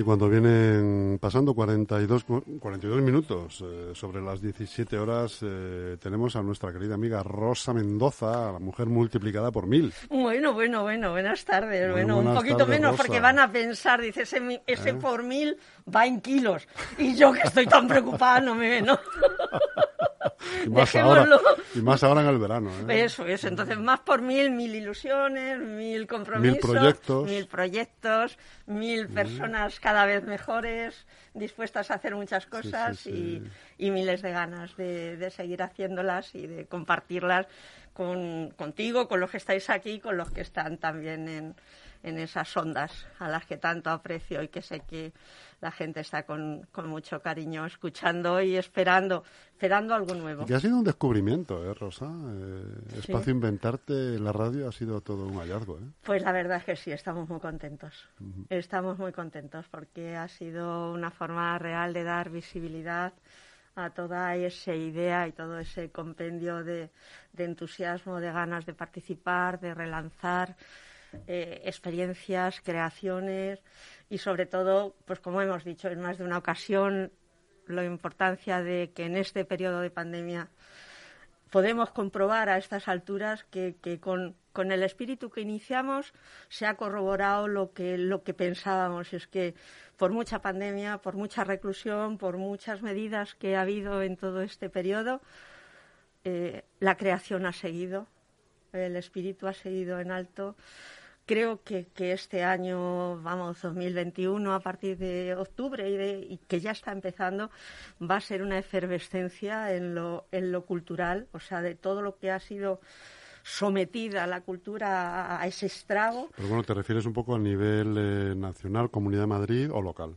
Y cuando vienen pasando 42, 42 minutos eh, sobre las 17 horas, eh, tenemos a nuestra querida amiga Rosa Mendoza, la mujer multiplicada por mil. Bueno, bueno, bueno, buenas tardes. Bueno, un poquito menos porque van a pensar, dice, ese, ese ¿Eh? por mil va en kilos. Y yo que estoy tan preocupada no me... ¿no? y, más ahora, y más ahora en el verano. ¿eh? Eso, eso. Entonces, más por mil, mil ilusiones, mil compromisos, mil proyectos, mil, proyectos, mil personas cada vez mejores, dispuestas a hacer muchas cosas Y, y, miles de ganas de, de, seguir haciéndolas y de compartirlas con, contigo, con los que estáis aquí, con los que están también en, en esas ondas a las que tanto aprecio y que sé que la gente está con, con mucho cariño escuchando y esperando, esperando algo nuevo. Que ha sido un descubrimiento, ¿eh, Rosa? Eh, Espacio Inventarte en la radio ha sido todo un hallazgo, ¿eh? Pues la verdad es que sí, estamos muy contentos. Estamos muy contentos porque ha sido una forma real de dar visibilidad a toda esa idea y todo ese compendio de, de entusiasmo, de ganas de participar, de relanzar eh, experiencias, creaciones y sobre todo, pues como hemos dicho en más de una ocasión, la importancia de que en este periodo de pandemia podemos comprobar a estas alturas que, con, con, el espíritu que iniciamos se ha corroborado lo que, lo que pensábamos. Es que por mucha pandemia, por mucha reclusión, por muchas medidas que ha habido en todo este periodo, eh, la creación ha seguido, el espíritu ha seguido en alto creo que, este año, vamos, 2021, a partir de octubre y, que ya está empezando, va a ser una efervescencia en lo, en lo cultural, o sea, de todo lo que ha sido sometida la cultura a, ese estrago. Pero bueno, ¿te refieres un poco a nivel eh, nacional, Comunidad de Madrid o local?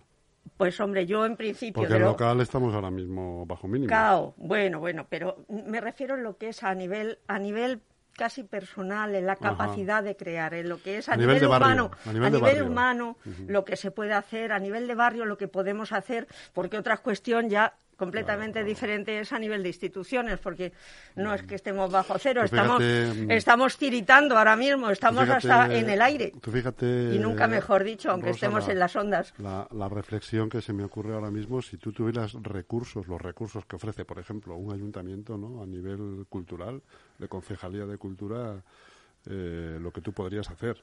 Pues hombre, yo en principio... Porque local estamos ahora mismo bajo mínimo. Cao, bueno, bueno, pero me refiero en lo que es a nivel, a nivel casi personal, en la capacidad de crear, en lo que es a, nivel, humano, a nivel, humano, lo que se puede hacer, a nivel de barrio, lo que podemos hacer, porque otra cuestión ya completamente diferente es a nivel de instituciones, porque no es que estemos bajo cero, pues estamos, mm, estamos tiritando ahora mismo, estamos hasta en el aire. y nunca mejor dicho, aunque estemos en las ondas. La, la, reflexión que se me ocurre ahora mismo, si tú tuvieras recursos, los recursos que ofrece, por ejemplo, un ayuntamiento ¿no? a nivel cultural, de concejalía de cultura, eh, lo que tú podrías hacer.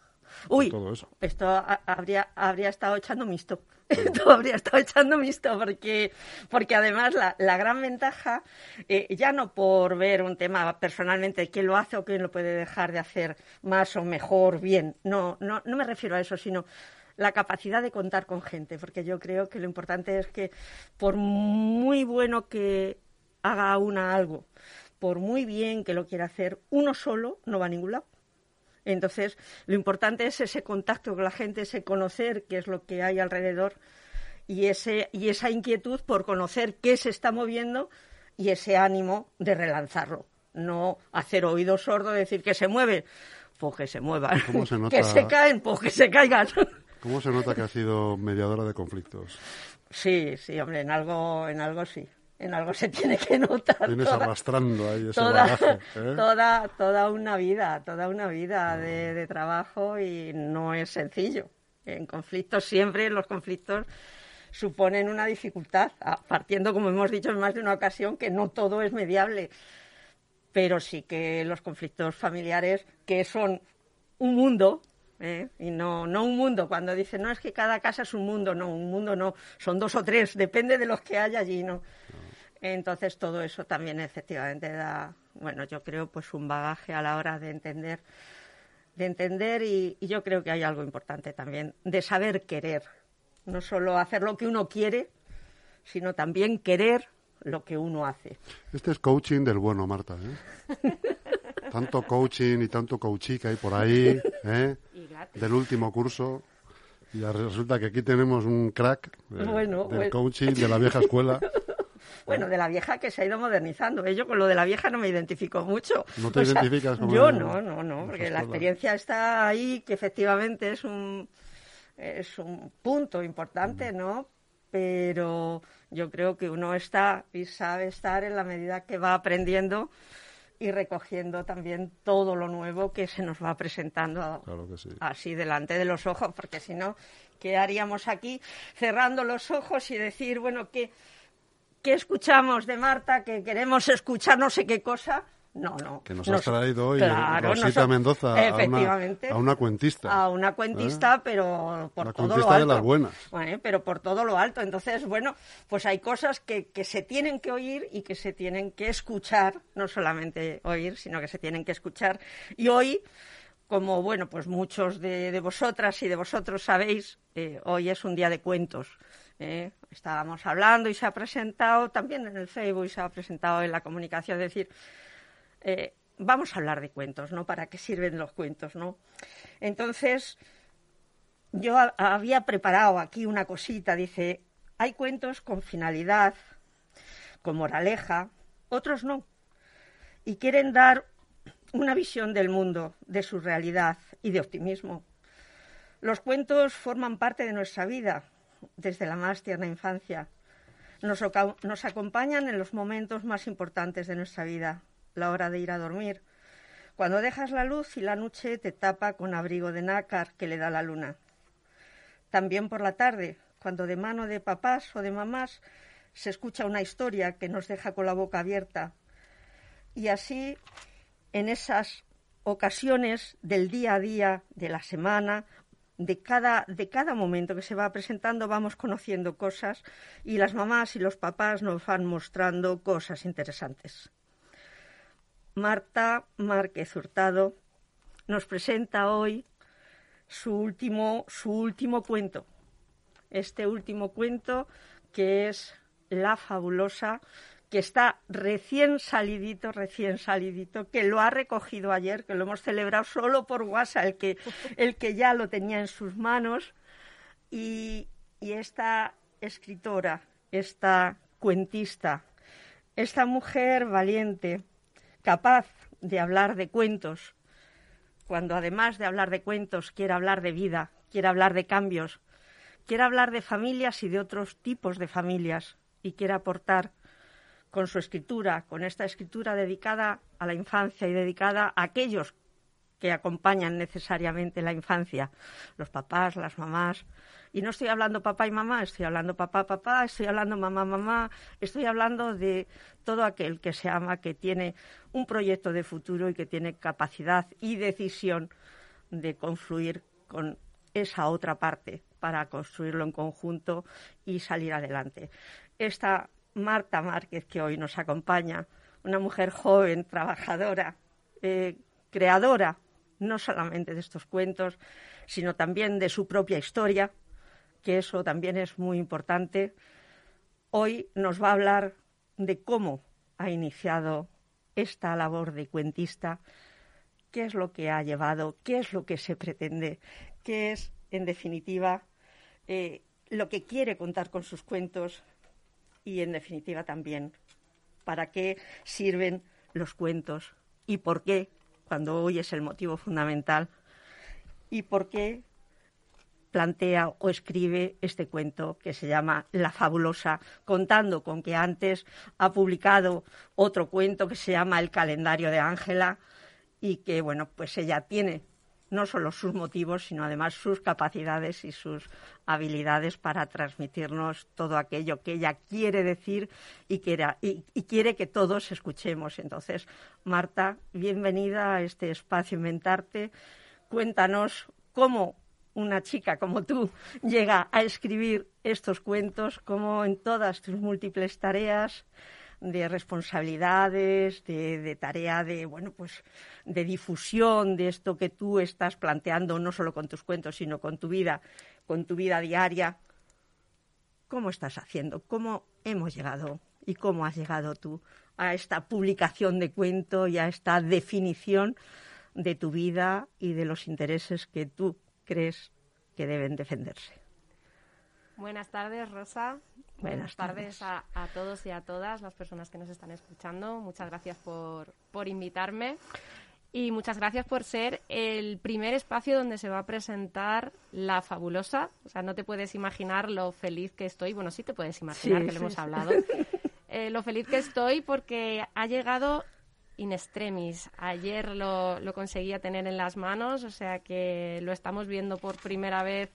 Uy, esto habría, habría estado echando mixto. esto habría estado echando mixto porque, porque además la, la gran ventaja, eh, ya no por ver un tema personalmente, quién lo hace o quién lo puede dejar de hacer más o mejor, bien, no, no, no me refiero a eso, sino la capacidad de contar con gente, porque yo creo que lo importante es que por muy bueno que haga una algo, por muy bien que lo quiera hacer, uno solo no va a ningún lado. Entonces, lo importante es ese contacto con la gente, ese conocer qué es lo que hay alrededor y, ese, y esa inquietud por conocer qué se está moviendo y ese ánimo de relanzarlo. No hacer oído sordo, decir que se mueve, pues que se muevan. que se caen, pues que se caigan. ¿Cómo se nota que ha sido mediadora de conflictos? Sí, sí, hombre, en algo, en algo sí en algo se tiene que notar. Tienes arrastrando ahí ese toda, ¿eh? toda, toda una vida, toda una vida de, de, trabajo y no es sencillo. En conflictos siempre, los conflictos suponen una dificultad, partiendo, como hemos dicho en más de una ocasión, que no todo es mediable. Pero sí que los conflictos familiares, que son un mundo, ¿eh? y no, no un mundo. Cuando dicen, no, es que cada casa es un mundo, no, un mundo no, son dos o tres, depende de los que haya allí, ¿no? Entonces todo eso también efectivamente da, bueno, yo creo pues un bagaje a la hora de entender, de entender y, yo creo que hay algo importante también de saber querer, no solo hacer lo que uno quiere, sino también querer lo que uno hace. Este es coaching del bueno, Marta. ¿eh? tanto coaching y tanto coachí que hay por ahí, ¿eh? del último curso. Y resulta que aquí tenemos un crack del coaching de la vieja escuela. Bueno, de la vieja que se ha ido modernizando. ¿eh? Yo con lo de la vieja no me identifico mucho. ¿No te identificas con Yo no, no, no, porque la experiencia está ahí, que efectivamente es un, es un punto importante, ¿no? Pero yo creo que uno está y sabe estar en la medida que va aprendiendo y recogiendo también todo lo nuevo que se nos va presentando así delante de los ojos, porque si no, ¿qué haríamos aquí cerrando los ojos y decir, bueno, ¿qué, qué escuchamos de Marta? Que queremos escuchar no sé qué cosa no, no. Que nos, has traído hoy Rosita Mendoza a una, cuentista. A una cuentista, ¿Eh? pero por todo lo alto. de las buenas. pero por todo lo alto. Entonces, bueno, pues hay cosas que, que se tienen que oír y que se tienen que escuchar, no solamente oír, sino que se tienen que escuchar. Y hoy, como, bueno, pues muchos de, vosotras y de vosotros sabéis, eh, hoy es un día de cuentos. ¿eh? Estábamos hablando y se ha presentado también en el Facebook y se ha presentado en la comunicación, es decir, eh, vamos a hablar de cuentos, ¿no? ¿Para qué sirven los cuentos, no? Entonces, yo había preparado aquí una cosita, dice, hay cuentos con finalidad, con moraleja, otros no, y quieren dar una visión del mundo, de su realidad y de optimismo. Los cuentos forman parte de nuestra vida desde la más tierna infancia. Nos, acompañan en los momentos más importantes de nuestra vida, la hora de ir a dormir, cuando dejas la luz y la noche te tapa con abrigo de nácar que le da la luna. También por la tarde, cuando de mano de papás o de mamás se escucha una historia que nos deja con la boca abierta. Y así, en esas ocasiones del día a día, de la semana, de cada, de cada momento que se va presentando, vamos conociendo cosas y las mamás y los papás nos van mostrando cosas interesantes. Marta Márquez Hurtado nos presenta hoy su último, su último cuento. Este último cuento que es La Fabulosa, que está recién salidito, recién salidito, que lo ha recogido ayer, que lo hemos celebrado solo por WhatsApp, el que, el que ya lo tenía en sus manos. Y, y esta escritora, esta cuentista, esta mujer valiente, capaz de hablar de cuentos, cuando además de hablar de cuentos quiere hablar de vida, quiere hablar de cambios, quiere hablar de familias y de otros tipos de familias y quiere aportar con su escritura, con esta escritura dedicada a la infancia y dedicada a aquellos que acompañan necesariamente la infancia, los papás, las mamás. Y no estoy hablando papá y mamá, estoy hablando papá, papá, estoy hablando mamá, mamá, estoy hablando de todo aquel que se ama, que tiene un proyecto de futuro y que tiene capacidad y decisión de confluir con esa otra parte para construirlo en conjunto y salir adelante. Esta Marta Márquez que hoy nos acompaña, una mujer joven, trabajadora, eh, creadora no solamente de estos cuentos, sino también de su propia historia, que eso también es muy importante. Hoy nos va a hablar de cómo ha iniciado esta labor de cuentista, qué es lo que ha llevado, qué es lo que se pretende, qué es, en definitiva, eh, lo que quiere contar con sus cuentos y, en definitiva, también para qué sirven los cuentos y por qué cuando hoy es el motivo fundamental, y por qué plantea o escribe este cuento que se llama La fabulosa, contando con que antes ha publicado otro cuento que se llama El calendario de Ángela y que bueno, pues ella tiene no solo sus motivos, sino además sus capacidades y sus habilidades para transmitirnos todo aquello que ella quiere decir y quiere, y, quiere que todos escuchemos. Entonces, Marta, bienvenida a este espacio Inventarte. Cuéntanos cómo una chica como tú llega a escribir estos cuentos, cómo en todas tus múltiples tareas de responsabilidades, de, tarea de, bueno, pues de difusión de esto que tú estás planteando, no solo con tus cuentos, sino con tu vida, con tu vida diaria. ¿Cómo estás haciendo? ¿Cómo hemos llegado y cómo has llegado tú a esta publicación de cuento y a esta definición de tu vida y de los intereses que tú crees que deben defenderse? Buenas tardes, Rosa. Buenas, tardes, a, todos y a todas las personas que nos están escuchando. Muchas gracias por, por invitarme y muchas gracias por ser el primer espacio donde se va a presentar La Fabulosa. O sea, no te puedes imaginar lo feliz que estoy. Bueno, sí te puedes imaginar que lo hemos hablado. Eh, lo feliz que estoy porque ha llegado in extremis. Ayer lo, lo conseguía tener en las manos, o sea que lo estamos viendo por primera vez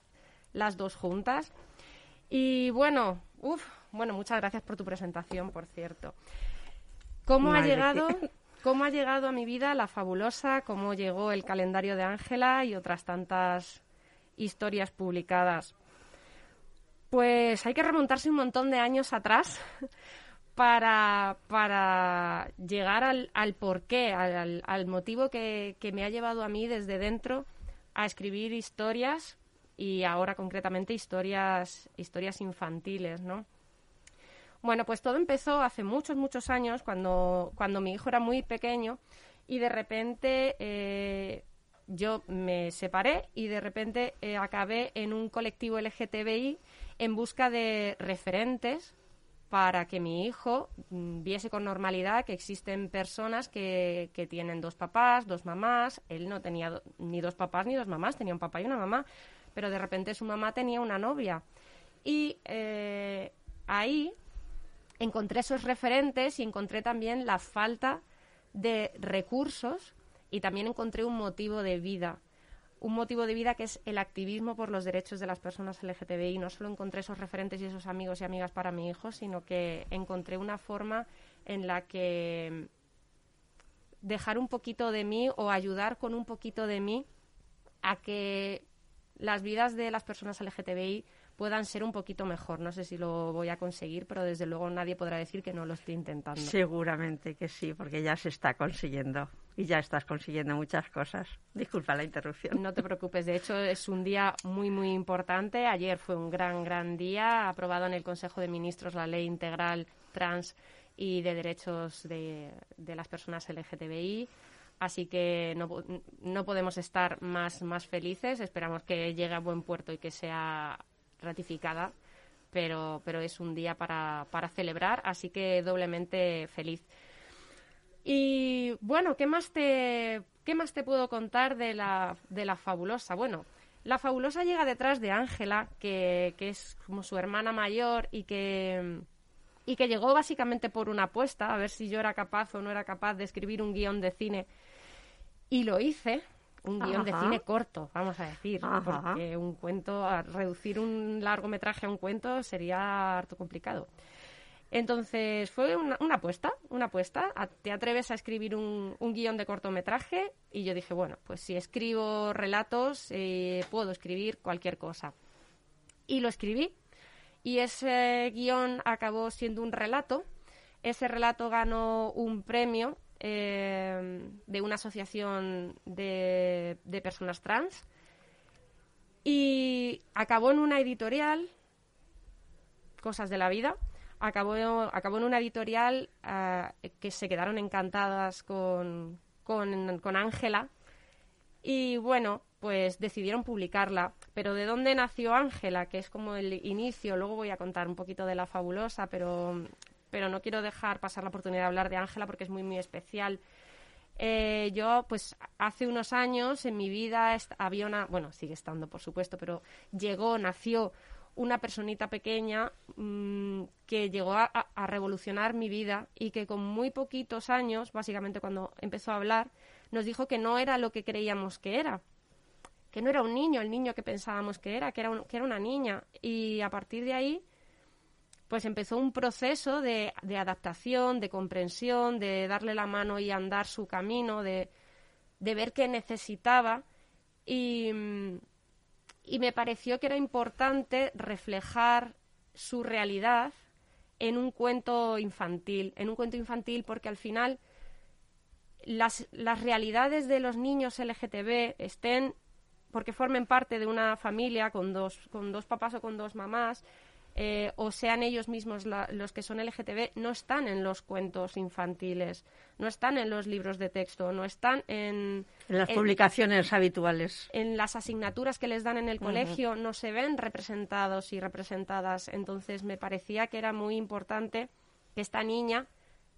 las dos juntas. Y bueno, uff, bueno, muchas gracias por tu presentación, por cierto. ¿Cómo ha llegado, cómo ha llegado a mi vida la fabulosa, cómo llegó el calendario de Ángela y otras tantas historias publicadas? Pues hay que remontarse un montón de años atrás para, para llegar al, al porqué, al, al motivo que, que me ha llevado a mí desde dentro a escribir historias y ahora concretamente historias, historias infantiles, ¿no? Bueno, pues todo empezó hace muchos, muchos años, cuando, cuando mi hijo era muy pequeño y de repente eh, yo me separé y de repente eh, acabé en un colectivo LGTBI en busca de referentes para que mi hijo mm, viese con normalidad que existen personas que, que, tienen dos papás, dos mamás. Él no tenía ni dos papás ni dos mamás, tenía un papá y una mamá pero de repente su mamá tenía una novia. Y eh, ahí encontré esos referentes y encontré también la falta de recursos y también encontré un motivo de vida. Un motivo de vida que es el activismo por los derechos de las personas LGTBI. No solo encontré esos referentes y esos amigos y amigas para mi hijo, sino que encontré una forma en la que dejar un poquito de mí o ayudar con un poquito de mí a que las vidas de las personas LGTBI puedan ser un poquito mejor. No sé si lo voy a conseguir, pero desde luego nadie podrá decir que no lo estoy intentando. Seguramente que sí, porque ya se está consiguiendo y ya estás consiguiendo muchas cosas. Disculpa la interrupción. No te preocupes, de hecho es un día muy, muy importante. Ayer fue un gran, gran día. Aprobado en el Consejo de Ministros la Ley Integral Trans y de Derechos de, de las Personas LGTBI. Así que no, no podemos estar más, más felices. Esperamos que llegue a buen puerto y que sea ratificada. Pero, pero es un día para, para celebrar, así que doblemente feliz. Y bueno, ¿qué más te, qué más te puedo contar de la, de la fabulosa? Bueno, la fabulosa llega detrás de Ángela, que, que es como su hermana mayor y que, y que llegó básicamente por una apuesta, a ver si yo era capaz o no era capaz de escribir un guion de cine y lo hice, un guion de cine corto, vamos a decir, porque un cuento, reducir un largometraje a un cuento sería harto complicado. Entonces fue una, apuesta, una apuesta. Te atreves a escribir un, un, guion de cortometraje y yo dije, bueno, pues si escribo relatos eh, puedo escribir cualquier cosa. Y lo escribí y ese guion acabó siendo un relato. Ese relato ganó un premio eh, de una asociación de, personas trans. Y acabó en una editorial, Cosas de la Vida, acabó, en una editorial eh, que se quedaron encantadas con Ángela. Y bueno, pues decidieron publicarla. Pero ¿de dónde nació Ángela? Que es como el inicio, luego voy a contar un poquito de la fabulosa, pero pero no quiero dejar pasar la oportunidad de hablar de Ángela porque es muy, muy especial. Eh, yo, pues, hace unos años en mi vida había una, bueno, sigue estando, por supuesto, pero llegó, nació una personita pequeña mmm, que llegó a, revolucionar mi vida y que con muy poquitos años, básicamente cuando empezó a hablar, nos dijo que no era lo que creíamos que era, que no era un niño, el niño que pensábamos que era, que era, un, que era una niña. Y a partir de ahí pues empezó un proceso de, de, adaptación, de comprensión, de darle la mano y andar su camino, de, de ver qué necesitaba. Y, y, me pareció que era importante reflejar su realidad en un cuento infantil, en un cuento infantil porque al final las, las realidades de los niños LGTB estén porque formen parte de una familia con dos, con dos papás o con dos mamás, eh, o sean ellos mismos los que son LGTB, no están en los cuentos infantiles, no están en los libros de texto, no están en... En las publicaciones habituales. En las asignaturas que les dan en el colegio no se ven representados y representadas. Entonces me parecía que era muy importante que esta niña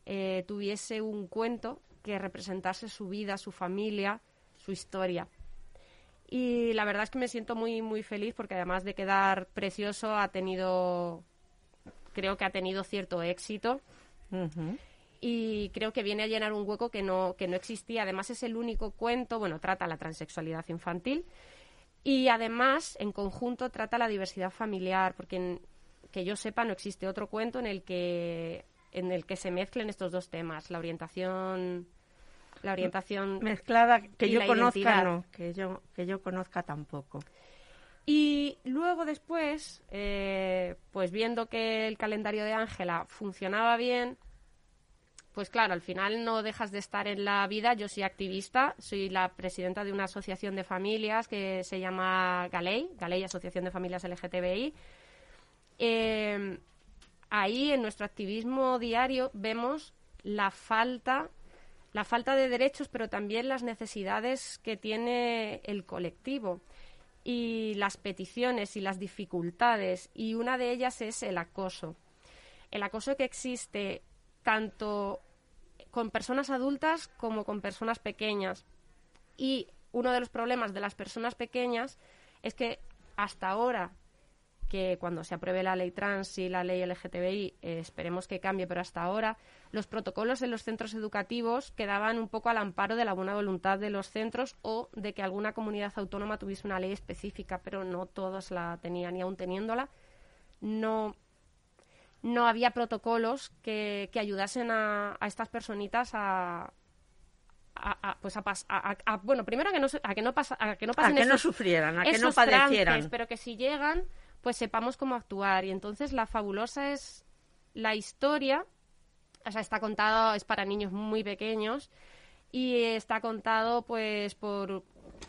eh, tuviese un cuento que representase su vida, su familia, su historia. Y la verdad es que me siento muy, muy feliz porque además de quedar precioso, ha tenido, creo que ha tenido cierto éxito. y creo que viene a llenar un hueco que no, que no existía. Además es el único cuento, bueno, trata la transexualidad infantil y además en conjunto trata la diversidad familiar, porque que yo sepa no existe otro cuento en el que en el que se mezclen estos dos temas, la orientación la orientación mezclada que yo conozca no, que yo que yo conozca tampoco. Y luego después, eh, pues viendo que el calendario de Ángela funcionaba bien, pues claro, al final no dejas de estar en la vida. Yo soy activista, soy la presidenta de una asociación de familias que se llama Galei, Galei Asociación de Familias LGTBI. Em, ahí en nuestro activismo diario vemos la falta la falta de derechos, pero también las necesidades que tiene el colectivo y las peticiones y las dificultades. Y una de ellas es el acoso. El acoso que existe tanto con personas adultas como con personas pequeñas. Y uno de los problemas de las personas pequeñas es que hasta ahora, que cuando se apruebe la ley trans y la ley LGTBI, eh, esperemos que cambie, pero hasta ahora los protocolos en los centros educativos quedaban un poco al amparo de la buena voluntad de los centros o de que alguna comunidad autónoma tuviese una ley específica, pero no todos la tenían y aún teniéndola, no no había protocolos que, que ayudasen a, a, estas personitas a, a, pues a, bueno primero a que no a que no pasa a que no pasen a que no sufrieran a que no padecieran. pero que si llegan pues sepamos cómo actuar y entonces la fabulosa es la historia o sea está contado es para niños muy pequeños y está contado pues por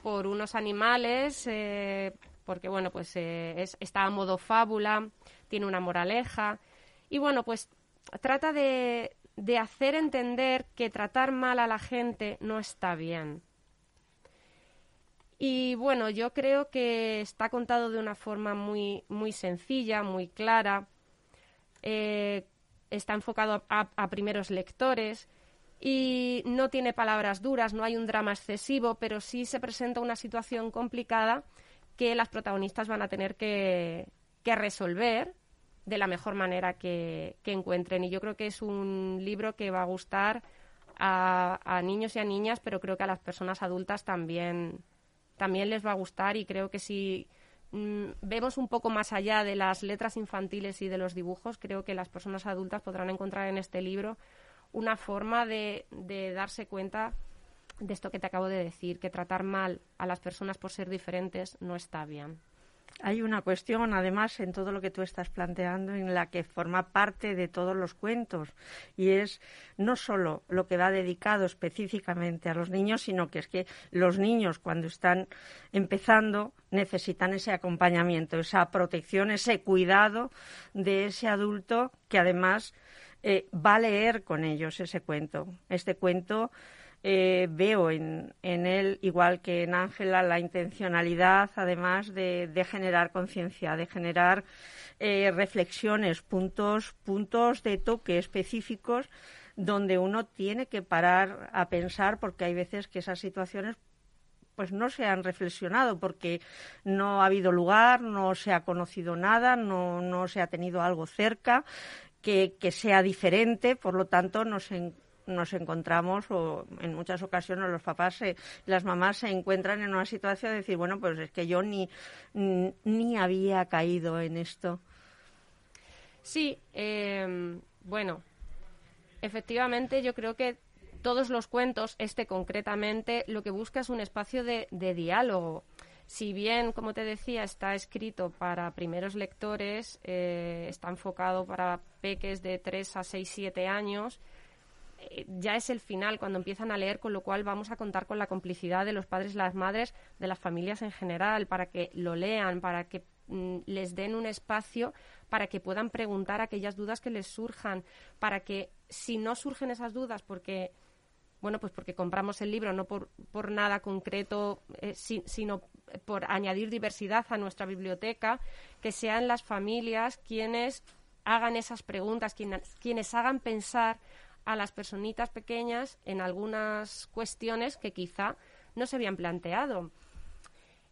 por unos animales eh, porque bueno pues eh, es, está a modo fábula tiene una moraleja y bueno, pues trata de, de hacer entender que tratar mal a la gente no está bien. Y bueno, yo creo que está contado de una forma muy, muy sencilla, muy clara. Eh, está enfocado a, primeros lectores y no tiene palabras duras, no hay un drama excesivo, pero sí se presenta una situación complicada que las protagonistas van a tener que, que resolver de la mejor manera que, encuentren. Y yo creo que es un libro que va a gustar a, niños y a niñas, pero creo que a las personas adultas también, también les va a gustar y creo que si mm, vemos un poco más allá de las letras infantiles y de los dibujos, creo que las personas adultas podrán encontrar en este libro una forma de, de darse cuenta de esto que te acabo de decir, que tratar mal a las personas por ser diferentes no está bien. Hay una cuestión, además, en todo lo que tú estás planteando, en la que forma parte de todos los cuentos, y es no solo lo que va dedicado específicamente a los niños, sino que es que los niños, cuando están empezando, necesitan ese acompañamiento, esa protección, ese cuidado de ese adulto que además eh, va a leer con ellos ese cuento. Este cuento eh, veo en, en, él, igual que en Ángela, la intencionalidad, además, de, generar conciencia, de generar eh, reflexiones, puntos, puntos de toque específicos donde uno tiene que parar a pensar porque hay veces que esas situaciones pues no se han reflexionado porque no ha habido lugar, no se ha conocido nada, no, no se ha tenido algo cerca que, que sea diferente, por lo tanto nos, en, nos encontramos o en muchas ocasiones los papás, las mamás se encuentran en una situación de decir, bueno, pues es que yo ni, ni había caído en esto. Sí, em, bueno, efectivamente yo creo que todos los cuentos, este concretamente, lo que busca es un espacio de, diálogo. Si bien, como te decía, está escrito para primeros lectores, eh, está enfocado para peques de 3 a 6, 7 años, ya es el final cuando empiezan a leer, con lo cual vamos a contar con la complicidad de los padres las madres, de las familias en general, para que lo lean, para que mm, les den un espacio para que puedan preguntar aquellas dudas que les surjan, para que si no surgen esas dudas porque bueno, pues porque compramos el libro no por, por nada concreto, eh, sino por añadir diversidad a nuestra biblioteca, que sean las familias quienes hagan esas preguntas, quienes hagan pensar a las personitas pequeñas en algunas cuestiones que quizá no se habían planteado.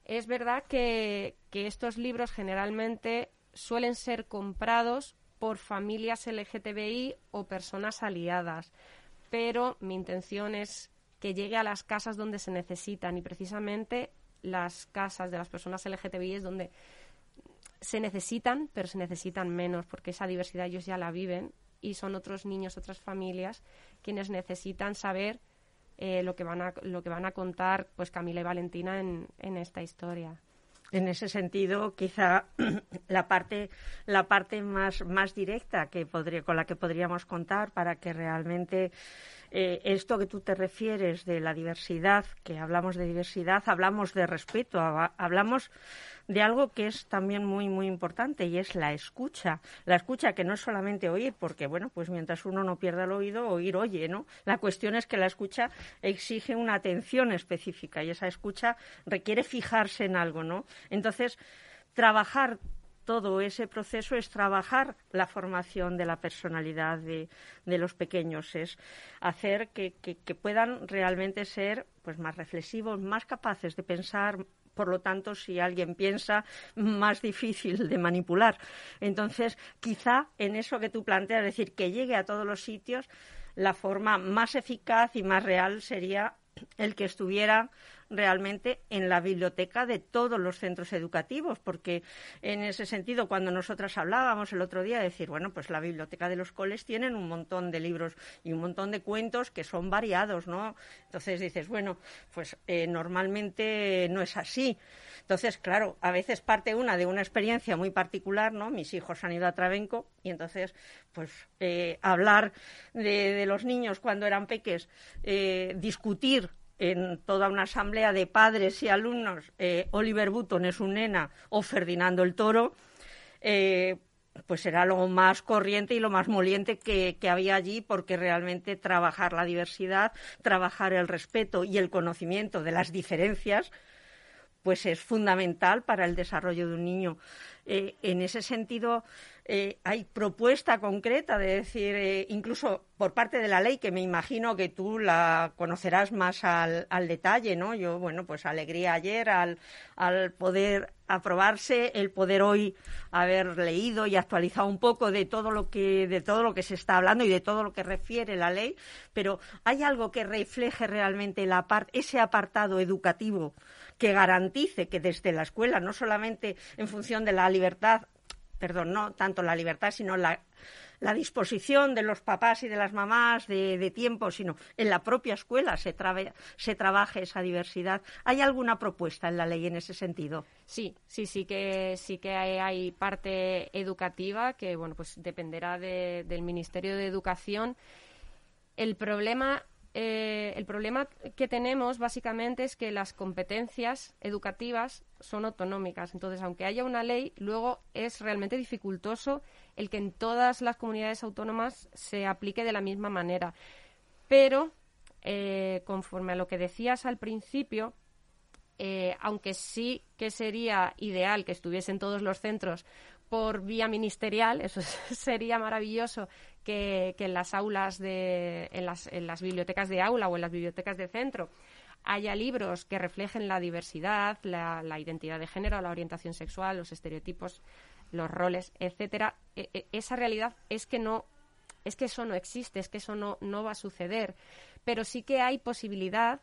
Es verdad que, estos libros generalmente suelen ser comprados por familias LGTBI o personas aliadas. Pero mi intención es que llegue a las casas donde se necesitan y precisamente las casas de las personas LGTBI es donde se necesitan, pero se necesitan menos, porque esa diversidad ellos ya la viven y son otros niños, otras familias quienes necesitan saber eh, lo que van a lo que van a contar pues Camila y Valentina en, en esta historia. En ese sentido, quizá la parte, la parte más, más directa que podría, con la que podríamos contar para que realmente eh, esto que tú te refieres de la diversidad, que hablamos de diversidad, hablamos de respeto, hablamos de algo que es también muy, muy importante y es la escucha. La escucha que no es solamente oír, porque, bueno, pues mientras uno no pierda el oído, oír oye, ¿no? La cuestión es que la escucha exige una atención específica y esa escucha requiere fijarse en algo, ¿no? Entonces, trabajar todo ese proceso es trabajar la formación de la personalidad de, los pequeños, es hacer que, que, puedan realmente ser pues más reflexivos, más capaces de pensar por lo tanto, si alguien piensa, más difícil de manipular. Entonces, quizá en eso que tú planteas, es decir, que llegue a todos los sitios, la forma más eficaz y más real sería el que estuviera realmente en la biblioteca de todos los centros educativos, porque en ese sentido, cuando nosotras hablábamos el otro día, decir, bueno, pues la biblioteca de los coles tienen un montón de libros y un montón de cuentos que son variados, ¿no? Entonces dices, bueno, pues eh, normalmente no es así. Entonces, claro, a veces parte una de una experiencia muy particular, ¿no? Mis hijos han ido a Travenco y entonces, pues, eh, hablar de, los niños cuando eran peques, eh, discutir en toda una asamblea de padres y alumnos eh, Oliver Button es un nena o Ferdinando el Toro, eh, pues era lo más corriente y lo más moliente que, había allí, porque realmente trabajar la diversidad, trabajar el respeto y el conocimiento de las diferencias, pues es fundamental para el desarrollo de un niño. Eh, en ese sentido, eh, hay propuesta concreta de decir, eh, incluso por parte de la ley, que me imagino que tú la conocerás más al, detalle, ¿no? Yo, bueno, pues alegría ayer al, al poder aprobarse, el poder hoy haber leído y actualizado un poco de todo lo que de todo lo que se está hablando y de todo lo que refiere la ley, pero hay algo que refleje realmente ese apartado educativo que garantice que desde la escuela, no solamente en función de la libertad perdón, no tanto la libertad, sino la, disposición de los papás y de las mamás de, tiempo, sino en la propia escuela se, se trabaje esa diversidad. ¿Hay alguna propuesta en la ley en ese sentido? Sí, sí, sí que sí que hay, parte educativa que bueno pues dependerá del Ministerio de Educación. El problema eh, el problema que tenemos básicamente es que las competencias educativas son autonómicas. Entonces, aunque haya una ley, luego es realmente dificultoso el que en todas las comunidades autónomas se aplique de la misma manera. Pero, eh, conforme a lo que decías al principio, eh, aunque sí que sería ideal que estuviesen en todos los centros por vía ministerial, eso sería maravilloso que, en las aulas de, en las, en las bibliotecas de aula o en las bibliotecas de centro haya libros que reflejen la diversidad, la, identidad de género, la orientación sexual, los estereotipos, los roles, etcétera. E, e, esa realidad es que no, es que eso no existe, es que eso no, no va a suceder. Pero sí que hay posibilidad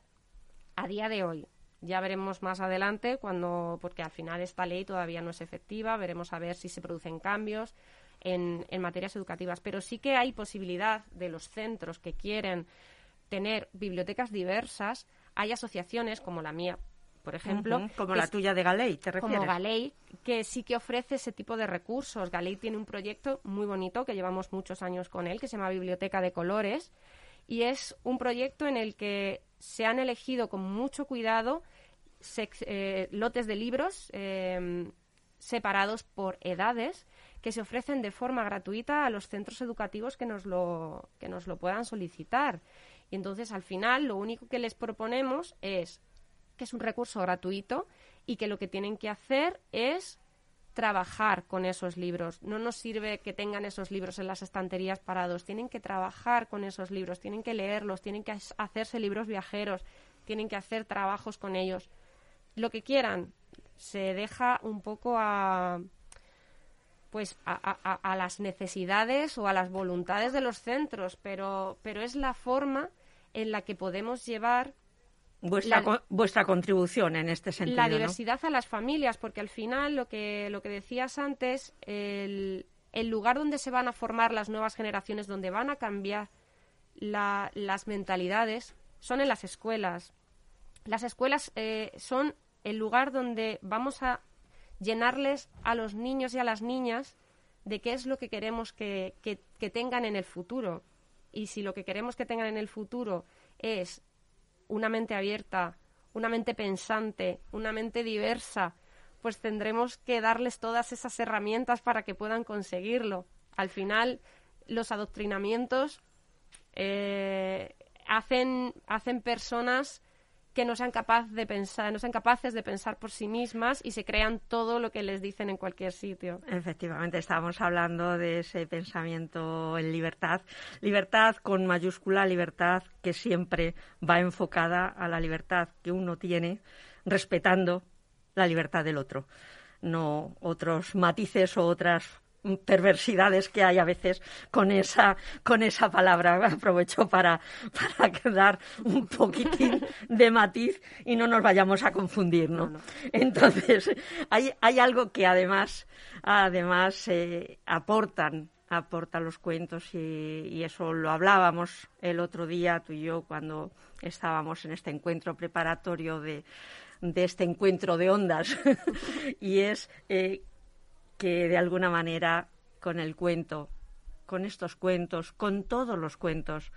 a día de hoy ya veremos más adelante cuando, porque al final esta ley todavía no es efectiva, veremos a ver si se producen cambios en, en materias educativas. Pero sí que hay posibilidad de los centros que quieren tener bibliotecas diversas, hay asociaciones como la mía, por ejemplo. como la tuya de Galei, ¿te refieres? Como Galei, que sí que ofrece ese tipo de recursos. Galei tiene un proyecto muy bonito que llevamos muchos años con él, que se llama Biblioteca de Colores, y es un proyecto en el que se han elegido con mucho cuidado eh, lotes de libros em, separados por edades que se ofrecen de forma gratuita a los centros educativos que nos lo, que nos lo puedan solicitar. Y entonces, al final, lo único que les proponemos es que es un recurso gratuito y que lo que tienen que hacer es trabajar con esos libros. No nos sirve que tengan esos libros en las estanterías parados. Tienen que trabajar con esos libros, tienen que leerlos, tienen que hacerse libros viajeros, tienen que hacer trabajos con ellos lo que quieran. Se deja un poco a pues a, las necesidades o a las voluntades de los centros, pero, pero es la forma en la que podemos llevar vuestra, vuestra contribución en este sentido. La diversidad a las familias, porque al final lo que, lo que decías antes, el, el lugar donde se van a formar las nuevas generaciones, donde van a cambiar las mentalidades, son en las escuelas. Las escuelas eh, son el lugar donde vamos a llenarles a los niños y a las niñas de qué es lo que queremos que, tengan en el futuro. Y si lo que queremos que tengan en el futuro es una mente abierta, una mente pensante, una mente diversa, pues tendremos que darles todas esas herramientas para que puedan conseguirlo. Al final, los adoctrinamientos eh, hacen, hacen personas que no sean, capaz de pensar, no sean capaces de pensar por sí mismas y se crean todo lo que les dicen en cualquier sitio. Efectivamente, estábamos hablando de ese pensamiento en libertad. Libertad con mayúscula, libertad que siempre va enfocada a la libertad que uno tiene, respetando la libertad del otro, no otros matices o otras perversidades que hay a veces con esa, con esa palabra. Aprovecho para, para dar un poquitín de matiz y no nos vayamos a confundir, ¿no? Entonces, hay, hay algo que además, además eh, aportan aportan los cuentos y, y, eso lo hablábamos el otro día tú y yo cuando estábamos en este encuentro preparatorio de, de este encuentro de ondas y es eh, que de alguna manera con el cuento, con estos cuentos, con todos los cuentos,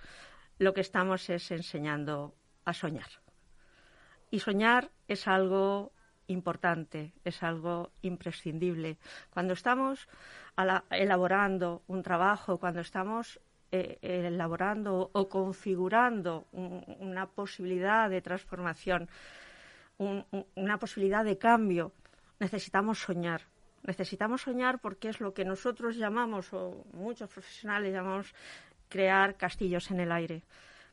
lo que estamos es enseñando a soñar. Y soñar es algo importante, es algo imprescindible. Cuando estamos elaborando un trabajo, cuando estamos eh, elaborando o configurando una posibilidad de transformación, una posibilidad de cambio, necesitamos soñar. Necesitamos soñar porque es lo que nosotros llamamos, o muchos profesionales llamamos, crear castillos en el aire.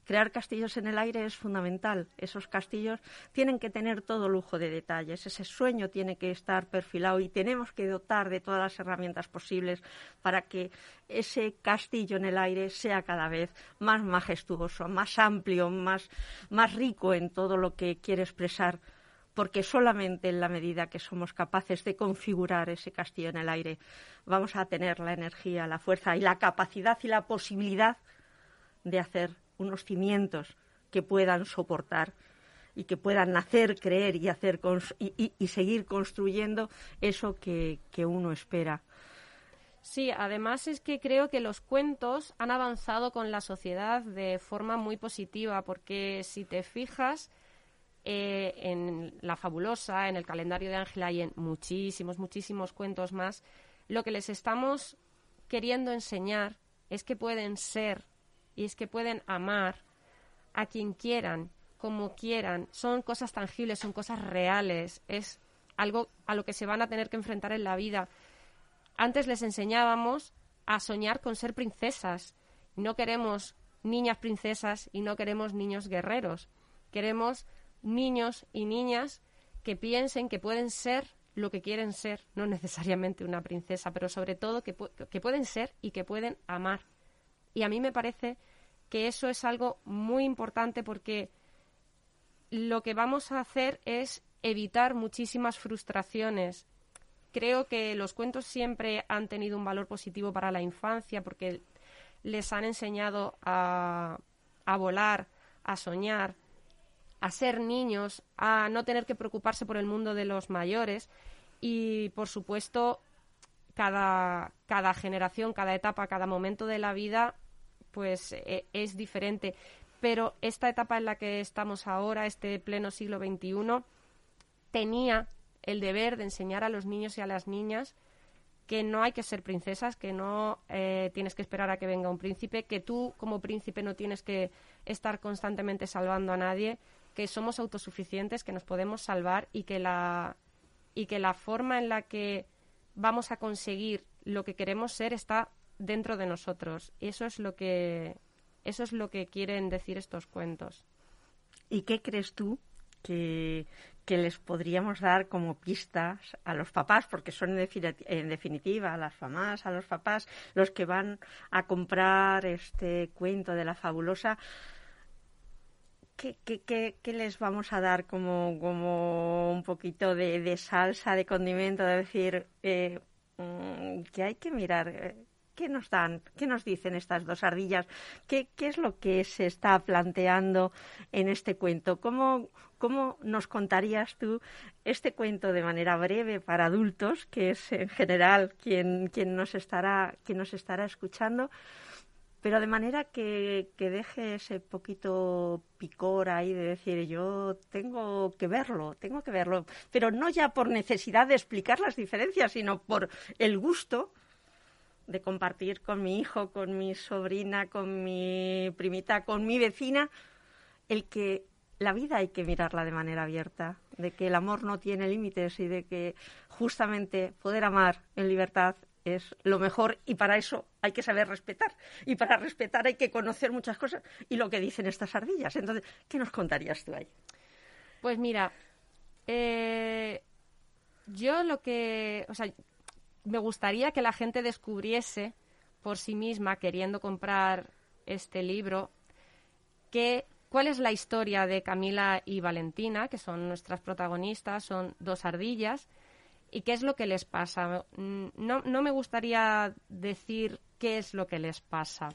Crear castillos en el aire es fundamental. Esos castillos tienen que tener todo lujo de detalles. Ese sueño tiene que estar perfilado y tenemos que dotar de todas las herramientas posibles para que ese castillo en el aire sea cada vez más majestuoso, más amplio, más, más rico en todo lo que quiere expresar porque solamente en la medida que somos capaces de configurar ese castillo en el aire vamos a tener la energía, la fuerza y la capacidad y la posibilidad de hacer unos cimientos que puedan soportar y que puedan nacer, creer y hacer y, seguir construyendo eso que, que uno espera. Sí, además es que creo que los cuentos han avanzado con la sociedad de forma muy positiva, porque si te fijas, eh, en La Fabulosa, en el calendario de Ángela y en muchísimos, muchísimos cuentos más, lo que les estamos queriendo enseñar es que pueden ser y es que pueden amar a quien quieran, como quieran. Son cosas tangibles, son cosas reales, es algo a lo que se van a tener que enfrentar en la vida. Antes les enseñábamos a soñar con ser princesas. No queremos niñas princesas y no queremos niños guerreros. Queremos niños y niñas que piensen que pueden ser lo que quieren ser, no necesariamente una princesa, pero sobre todo que, que pueden ser y que pueden amar. Y a mí me parece que eso es algo muy importante porque lo que vamos a hacer es evitar muchísimas frustraciones. Creo que los cuentos siempre han tenido un valor positivo para la infancia porque les han enseñado a, a volar, a soñar, a ser niños, a no tener que preocuparse por el mundo de los mayores y, por supuesto, cada, cada generación, cada etapa, cada momento de la vida, pues e, es diferente. Pero esta etapa en la que estamos ahora, este pleno siglo XXI, tenía el deber de enseñar a los niños y a las niñas que no hay que ser princesas, que no eh, tienes que esperar a que venga un príncipe, que tú como príncipe no tienes que estar constantemente salvando a nadie, que somos autosuficientes, que nos podemos salvar y que la y que la forma en la que vamos a conseguir lo que queremos ser está dentro de nosotros. Eso es lo que eso es lo que quieren decir estos cuentos. ¿Y qué crees tú que, que les podríamos dar como pistas a los papás, porque son en, definitiva a las mamás, a los papás, los que van a comprar este cuento de la fabulosa. ¿Qué, qué, les vamos a dar como, como un poquito de, salsa, de condimento, de decir eh, mm, que hay que mirar? Eh, ¿Qué nos dan? ¿Qué nos dicen estas dos ardillas? ¿Qué, qué es lo que se está planteando en este cuento? ¿Cómo, ¿Cómo nos contarías tú este cuento de manera breve para adultos, que es en general quien, quien, nos, estará, quien nos estará escuchando? Pero de manera que, que, deje ese poquito picor ahí de decir yo tengo que verlo, tengo que verlo, pero no ya por necesidad de explicar las diferencias, sino por el gusto de compartir con mi hijo, con mi sobrina, con mi primita, con mi vecina, el que la vida hay que mirarla de manera abierta, de que el amor no tiene límites y de que justamente poder amar en libertad es lo mejor y para eso hay que saber respetar. Y para respetar hay que conocer muchas cosas y lo que dicen estas ardillas. Entonces, ¿qué nos contarías tú ahí? Pues mira, eh, yo lo que, o sea, me gustaría que la gente descubriese por sí misma, queriendo comprar este libro, que, cuál es la historia de Camila y Valentina, que son nuestras protagonistas, son dos ardillas, y qué es lo que les pasa. Mm, no, no me gustaría decir qué es lo que les pasa.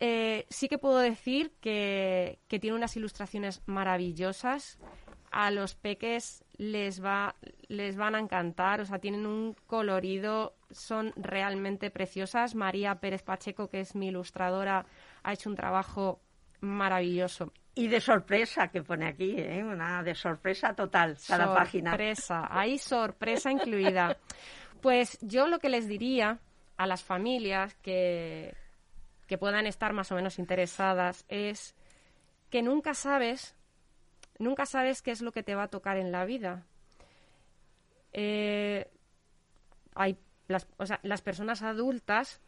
Eh, sí que puedo decir que, que tiene unas ilustraciones maravillosas. A los peques les va les van a encantar, o sea, tienen un colorido, son realmente preciosas. María Pérez Pacheco, que es mi ilustradora, ha hecho un trabajo maravilloso. Y de sorpresa que pone aquí, ¿eh? una de sorpresa total cada página. Sorpresa, hay sorpresa incluida. Pues yo lo que les diría a las familias que, que puedan estar más o menos interesadas es que nunca sabes nunca sabes qué es lo que te va a tocar en la vida. Eh, hay las, o sea, las personas adultas,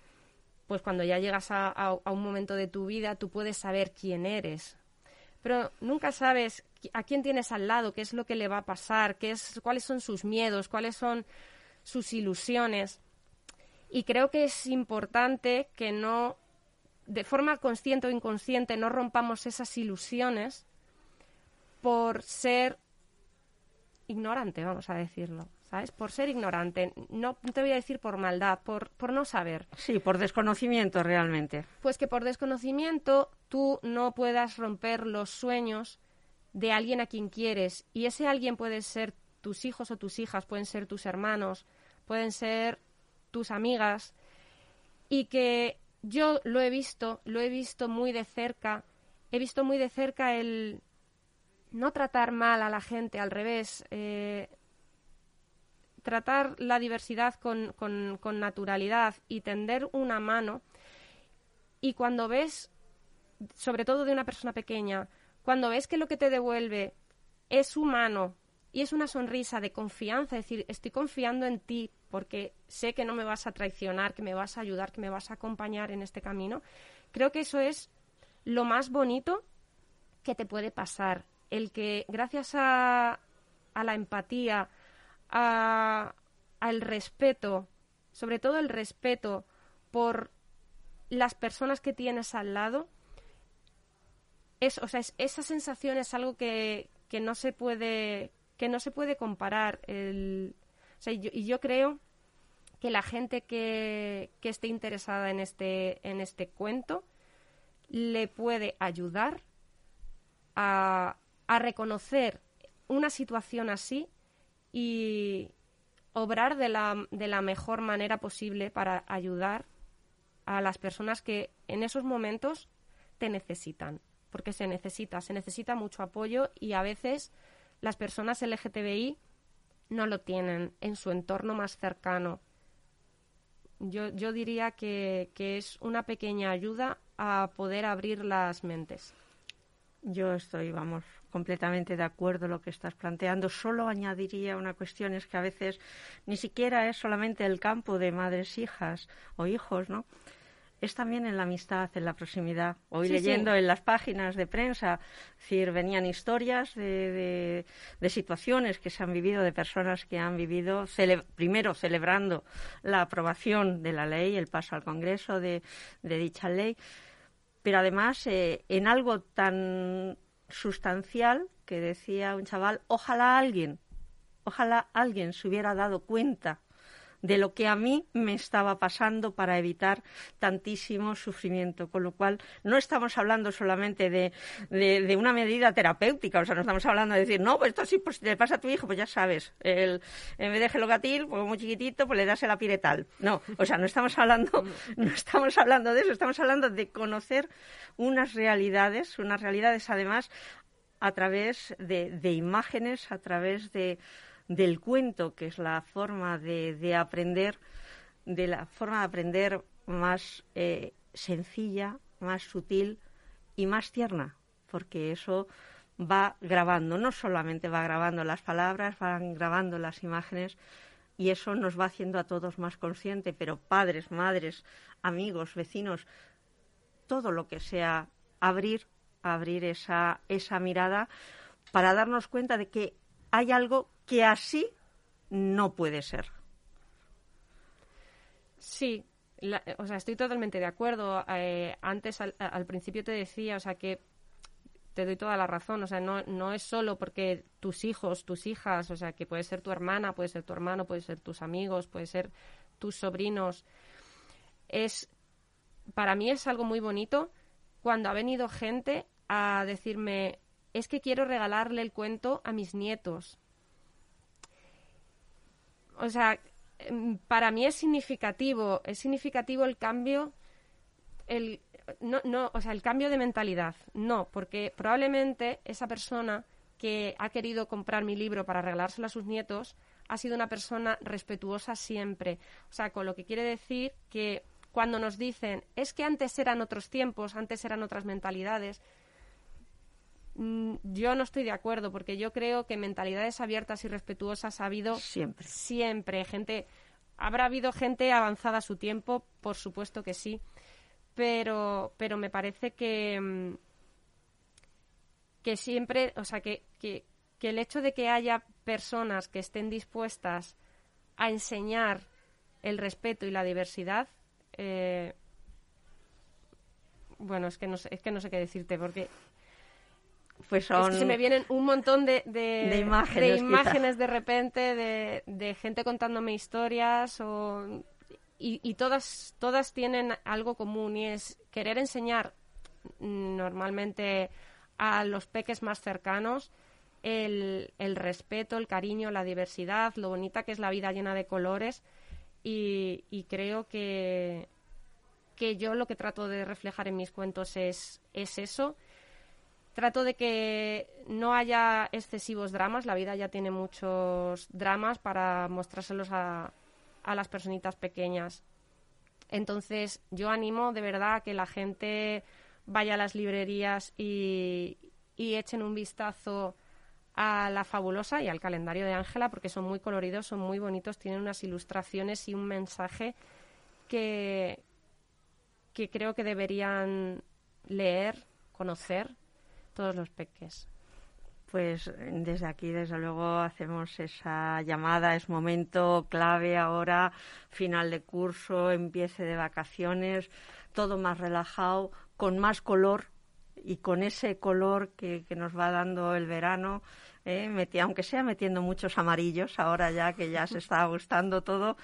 pues cuando ya llegas a, un momento de tu vida, tú puedes saber quién eres. Pero nunca sabes a quién tienes al lado, qué es lo que le va a pasar, qué es, cuáles son sus miedos, cuáles son sus ilusiones. Y creo que es importante que no, de forma consciente o inconsciente, no rompamos esas ilusiones por ser ignorante, vamos a decirlo. ¿Sabes? Por ser ignorante. No te voy a decir por maldad, por, por no saber. Sí, por desconocimiento realmente. Pues que por desconocimiento tú no puedas romper los sueños de alguien a quien quieres. Y ese alguien puede ser tus hijos o tus hijas, pueden ser tus hermanos, pueden ser tus amigas. Y que yo lo he visto, lo he visto muy de cerca. He visto muy de cerca el, no tratar mal a la gente, al revés, eh, tratar la diversidad con, con, naturalidad y tender una mano. Y cuando ves, sobre todo de una persona pequeña, cuando ves que lo que te devuelve es humano y es una sonrisa de confianza, es decir, estoy confiando en ti porque sé que no me vas a traicionar, que me vas a ayudar, que me vas a acompañar en este camino, creo que eso es lo más bonito que te puede pasar el que gracias a, a la empatía, a, al respeto, sobre todo el respeto por las personas que tienes al lado, es, o sea, esa sensación es algo que, que, no se puede que no se puede comparar. El, y yo creo que la gente que, que esté interesada en este, en este cuento le puede ayudar a, a reconocer una situación así y obrar de la, de la mejor manera posible para ayudar a las personas que en esos momentos te necesitan, porque se necesita, se necesita mucho apoyo y a veces las personas LGTBI no lo tienen en su entorno más cercano. Yo, yo diría que, que es una pequeña ayuda a poder abrir las mentes. Yo estoy, vamos, completamente de acuerdo lo que estás planteando. Solo añadiría una cuestión, es que a veces ni siquiera es solamente el campo de madres, hijas o hijos, ¿no? es también en la amistad, en la proximidad. Hoy leyendo en las páginas de prensa, decir, venían historias de, situaciones que se han vivido, de personas que han vivido, primero celebrando la aprobación de la ley, el paso al Congreso de, dicha ley, pero además eh, en algo tan sustancial que decía un chaval, ojalá alguien, ojalá alguien se hubiera dado cuenta de lo que a mí me estaba pasando para evitar tantísimo sufrimiento. Con lo cual, no estamos hablando solamente de, de, una medida terapéutica, o sea, no estamos hablando de decir, no, pues esto sí, pues si le pasa a tu hijo, pues ya sabes, el, en vez de gelogatil, pues muy chiquitito, pues le das el apiretal. No, o sea, no estamos hablando, no estamos hablando de eso, estamos hablando de conocer unas realidades, unas realidades además a través de, de imágenes, a través de del cuento, que es la forma de, aprender, de la forma de aprender más eh, sencilla, más sutil y más tierna, porque eso va grabando, no solamente va grabando las palabras, van grabando las imágenes y eso nos va haciendo a todos más conscientes, pero padres, madres, amigos, vecinos, todo lo que sea abrir, abrir esa, esa mirada para darnos cuenta de que hay algo que así no puede ser. Sí, o sea, estoy totalmente de acuerdo. Eh, antes, al, principio te decía, o sea, que te doy toda la razón. O sea, no, no es solo porque tus hijos, tus hijas, o sea, que puede ser tu hermana, puede ser tu hermano, puede ser tus amigos, puede ser tus sobrinos. Es, para mí es algo muy bonito cuando ha venido gente a decirme, es que quiero regalarle el cuento a mis nietos o sea, em, para mí es significativo, es significativo el cambio, el, no, no, o sea, el cambio de mentalidad. No, porque probablemente esa persona que ha querido comprar mi libro para regalárselo a sus nietos ha sido una persona respetuosa siempre. O sea, con lo que quiere decir que cuando nos dicen es que antes eran otros tiempos, antes eran otras mentalidades, yo no estoy de acuerdo porque yo creo que mentalidades abiertas y respetuosas ha habido siempre. Siempre. Gente, habrá habido gente avanzada a su tiempo, por supuesto que sí. Pero, pero me parece que, mm, que siempre, o sea, que, que, el hecho de que haya personas que estén dispuestas a enseñar el respeto y la diversidad, eh, bueno, es que no es que no sé qué decirte porque pues son... Es que se me vienen un montón de, de, imágenes, de, imágenes de repente, de, de, gente contándome historias o... Y, y, todas, todas tienen algo común y es querer enseñar normalmente a los peques más cercanos el, el respeto, el cariño, la diversidad, lo bonita que es la vida llena de colores. Y, y creo que, que yo lo que trato de reflejar en mis cuentos es, es eso Trato de que no haya excesivos dramas. La vida ya tiene muchos dramas para mostrárselos a, las personitas pequeñas. Entonces, yo animo de verdad a que la gente vaya a las librerías y, y echen un vistazo a la fabulosa y al calendario de Ángela porque son muy coloridos, son muy bonitos, tienen unas ilustraciones y un mensaje que, que creo que deberían leer, conocer todos los peques. Pues desde aquí, desde luego, hacemos esa llamada. Es momento clave ahora, final de curso, empiece de vacaciones, todo más relajado, con más color y con ese color que, que nos va dando el verano, eh, aunque sea metiendo muchos amarillos, ahora ya que ya se está gustando todo,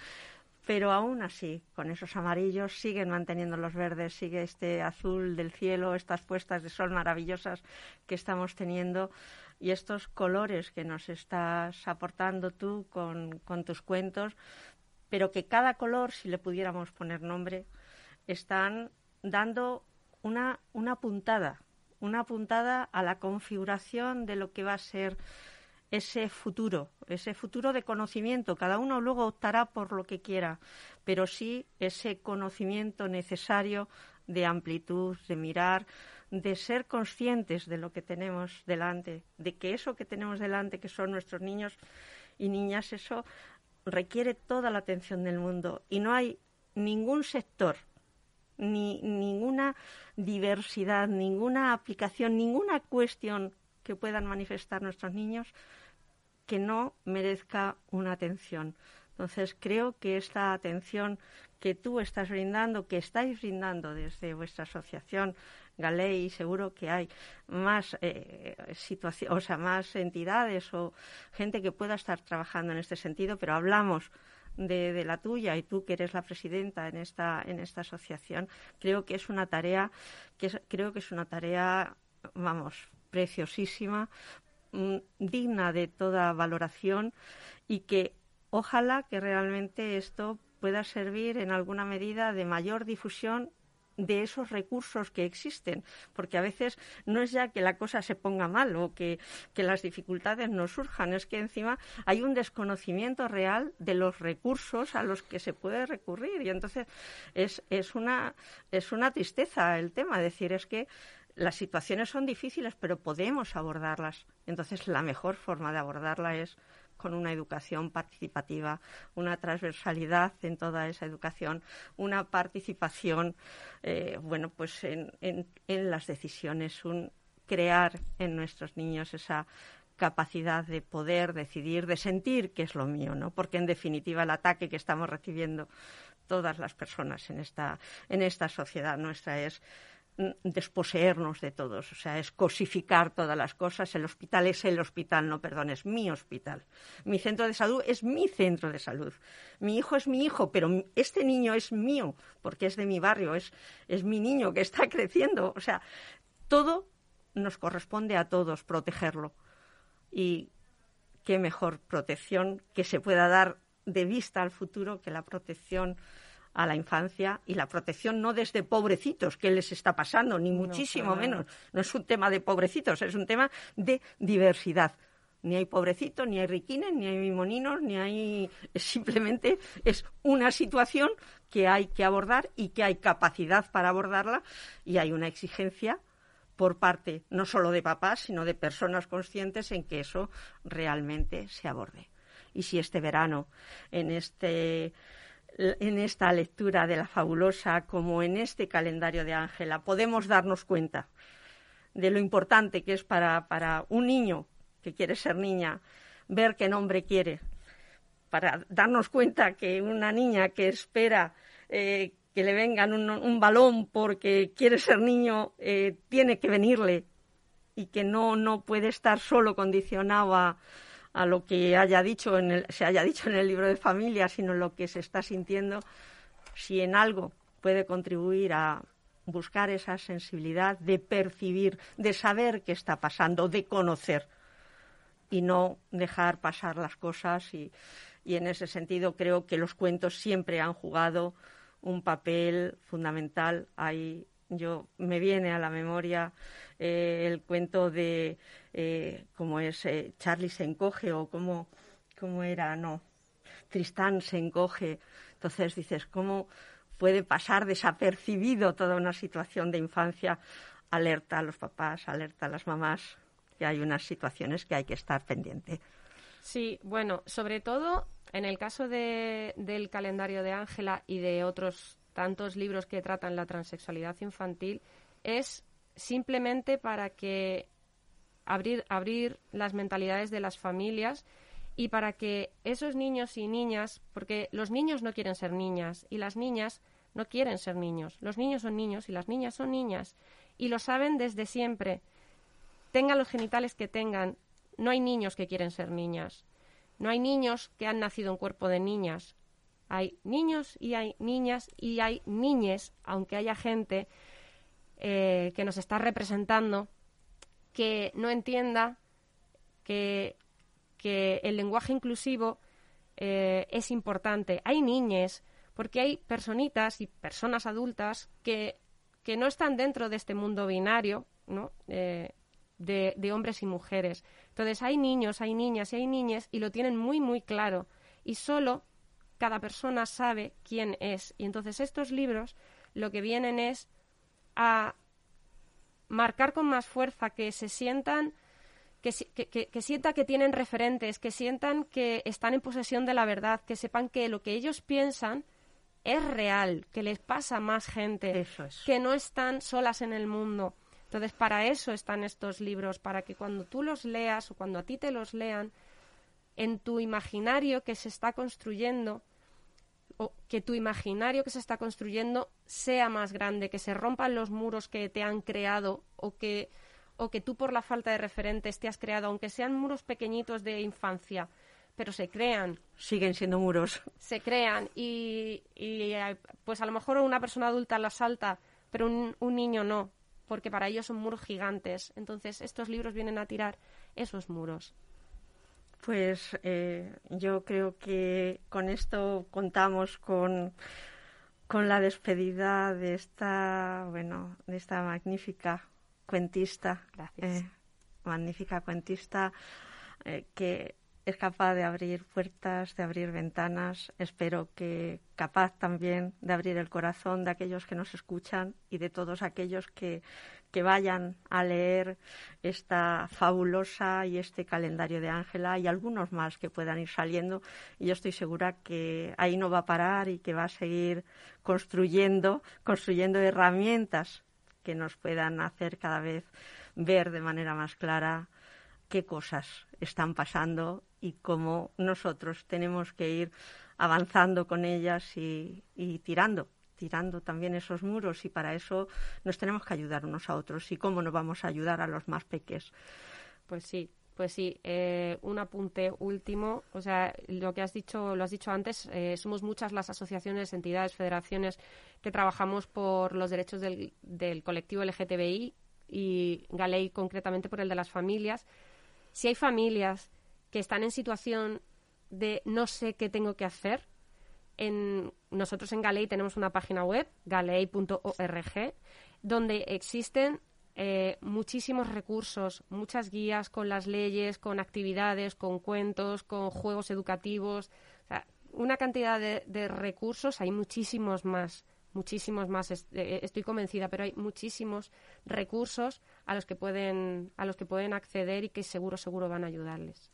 pero aún así, con esos amarillos siguen manteniendo los verdes, sigue este azul del cielo, estas puestas de sol maravillosas que estamos teniendo y estos colores que nos estás aportando tú con, tus cuentos, pero que cada color, si le pudiéramos poner nombre, están dando una, puntada, una puntada a la configuración de lo que va a ser ese futuro, ese futuro de conocimiento. Cada uno luego optará por lo que quiera, pero sí ese conocimiento necesario de amplitud, de mirar, de ser conscientes de lo que tenemos delante, de que eso que tenemos delante, que son nuestros niños y niñas, eso requiere toda la atención del mundo y no hay ningún sector ni ninguna diversidad, ninguna aplicación, ninguna cuestión que puedan manifestar nuestros niños que no merezca una atención. Entonces, creo que esta atención que tú estás brindando, que estáis brindando desde vuestra asociación Galei, seguro que hay más eh, o sea, más entidades o gente que pueda estar trabajando en este sentido, pero hablamos de, la tuya y tú que eres la presidenta en esta en esta asociación, creo que es una tarea que creo que es una tarea, vamos, preciosísima, mm, digna de toda valoración y que ojalá que realmente esto pueda servir en alguna medida de mayor difusión de esos recursos que existen, porque a veces no es ya que la cosa se ponga mal o que, las dificultades no surjan, es que encima hay un desconocimiento real de los recursos a los que se puede recurrir y entonces es, es, una, es una tristeza el tema, decir, es que las situaciones son difíciles, pero podemos abordarlas. Entonces, la mejor forma de abordarla es con una educación participativa, una transversalidad en toda esa educación, una participación, eh, bueno, pues en, las decisiones, un crear en nuestros niños esa capacidad de poder decidir, de sentir que es lo mío, ¿no? Porque en definitiva el ataque que estamos recibiendo todas las personas en esta, en esta sociedad nuestra es desposeernos de todos, o sea, es cosificar todas las cosas. El hospital es el hospital, no, perdón, es mi hospital. Mi centro de salud es mi centro de salud. Mi hijo es mi hijo, pero este niño es mío, porque es de mi barrio, es, es mi niño que está creciendo. O sea, todo nos corresponde a todos protegerlo. Y qué mejor protección que se pueda dar de vista al futuro que la protección a la infancia y la protección no desde pobrecitos, que les está pasando, ni muchísimo menos. No es un tema de pobrecitos, es un tema de diversidad. Ni hay pobrecitos, ni hay riquines, ni hay mimoninos, ni hay. Simplemente es una situación que hay que abordar y que hay capacidad para abordarla y hay una exigencia por parte no solo de papás, sino de personas conscientes en que eso realmente se aborde. Y si este verano, en este en esta lectura de la fabulosa como en este calendario de Ángela podemos darnos cuenta de lo importante que es para, para un niño que quiere ser niña ver qué nombre quiere, para darnos cuenta que una niña que espera eh, que le vengan un, balón porque quiere ser niño eh, tiene que venirle y que no, no puede estar solo condicionado a, a lo que haya dicho en el, se haya dicho en el libro de familia, sino lo que se está sintiendo, si en algo puede contribuir a buscar esa sensibilidad de percibir, de saber qué está pasando, de conocer y no dejar pasar las cosas y, en ese sentido creo que los cuentos siempre han jugado un papel fundamental. Hay yo me viene a la memoria eh, el cuento de eh, cómo es eh, Charlie se encoge o cómo, cómo era, no, Tristán se encoge. Entonces dices, ¿cómo puede pasar desapercibido toda una situación de infancia? Alerta a los papás, alerta a las mamás, que hay unas situaciones que hay que estar pendiente. Sí, bueno, sobre todo en el caso de, del calendario de Ángela y de otros tantos libros que tratan la transexualidad infantil, es simplemente para que abrir, abrir las mentalidades de las familias y para que esos niños y niñas, porque los niños no quieren ser niñas y las niñas no quieren ser niños, los niños son niños y las niñas son niñas y lo saben desde siempre. Tengan los genitales que tengan, no hay niños que quieren ser niñas. No hay niños que han nacido en cuerpo de niñas. Hay niños y hay niñas y hay niñes, aunque haya gente eh, que nos está representando que no entienda que, el lenguaje inclusivo eh, es importante. Hay niñes, porque hay personitas y personas adultas que, que no están dentro de este mundo binario, ¿no? Eh, de, de, hombres y mujeres. Entonces hay niños, hay niñas y hay niñas y lo tienen muy, muy claro. Y solo cada persona sabe quién es. Y entonces estos libros lo que vienen es a marcar con más fuerza, que se sientan, que, que, sientan que tienen referentes, que sientan que están en posesión de la verdad, que sepan que lo que ellos piensan es real, que les pasa a más gente, que no están solas en el mundo. Entonces, para eso están estos libros, para que cuando tú los leas o cuando a ti te los lean, en tu imaginario que se está construyendo, o que tu imaginario que se está construyendo sea más grande, que se rompan los muros que te han creado o que, o que tú por la falta de referentes te has creado, aunque sean muros pequeñitos de infancia, pero se crean. Siguen siendo muros. Se crean y, eh, pues a lo mejor una persona adulta la salta, pero un, un niño no, porque para ellos son muros gigantes. Entonces estos libros vienen a tirar esos muros. Pues eh, yo creo que con esto contamos con, con la despedida de esta, bueno, de esta magnífica cuentista. Gracias. Eh, magnífica cuentista eh, que es capaz de abrir puertas, de abrir ventanas. Espero que capaz también de abrir el corazón de aquellos que nos escuchan y de todos aquellos que, que vayan a leer esta fabulosa y este calendario de Ángela y algunos más que puedan ir saliendo. Y yo estoy segura que ahí no va a parar y que va a seguir construyendo, construyendo herramientas que nos puedan hacer cada vez ver de manera más clara qué cosas están pasando y cómo nosotros tenemos que ir avanzando con ellas y, tirando tirando también esos muros y para eso nos tenemos que ayudar unos a otros y cómo nos vamos a ayudar a los más pequeños. Pues sí, pues sí, eh, un apunte último. O sea, lo que has dicho, lo has dicho antes, eh, somos muchas las asociaciones, entidades, federaciones que trabajamos por los derechos del, del colectivo LGTBI y Galei concretamente por el de las familias. Si hay familias que están en situación de no sé qué tengo que hacer, en, nosotros en Galei tenemos una página web, galei.org, donde existen eh, muchísimos recursos, muchas guías con las leyes, con actividades, con cuentos, con juegos educativos. una cantidad de, recursos, hay muchísimos más, muchísimos más, eh, estoy convencida, pero hay muchísimos recursos a los que pueden, a los que pueden acceder y que seguro, seguro van a ayudarles.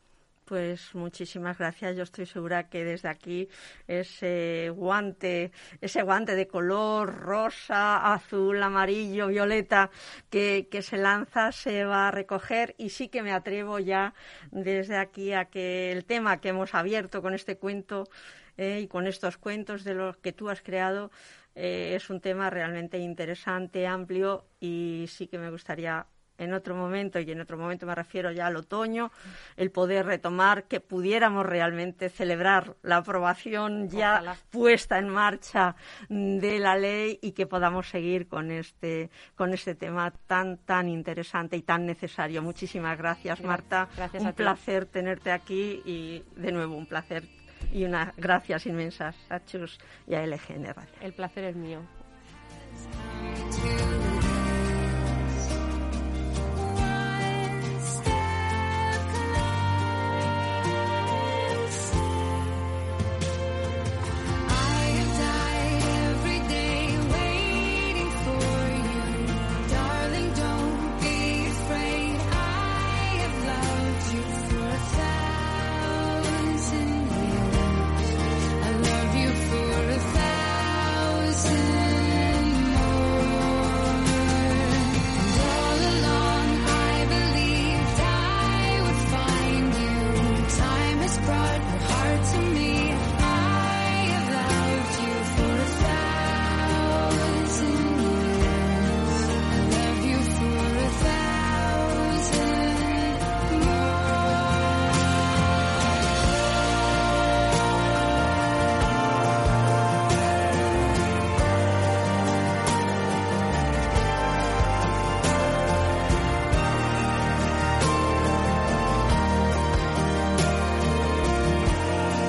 Pues muchísimas gracias. Yo estoy segura que desde aquí ese guante, ese guante de color rosa, azul, amarillo, violeta que, se lanza se va a recoger y sí que me atrevo ya desde aquí a que el tema que hemos abierto con este cuento eh, y con estos cuentos de los que tú has creado eh, es un tema realmente interesante, amplio y sí que me gustaría en otro momento, y en otro momento me refiero ya al otoño, el poder retomar, que pudiéramos realmente celebrar la aprobación ya puesta en marcha de la ley y que podamos seguir con este, con este tema tan, tan interesante y tan necesario. Muchísimas gracias, Marta. Gracias un placer tenerte aquí y de nuevo un placer y unas gracias inmensas a Chus y a LGN El placer es mío.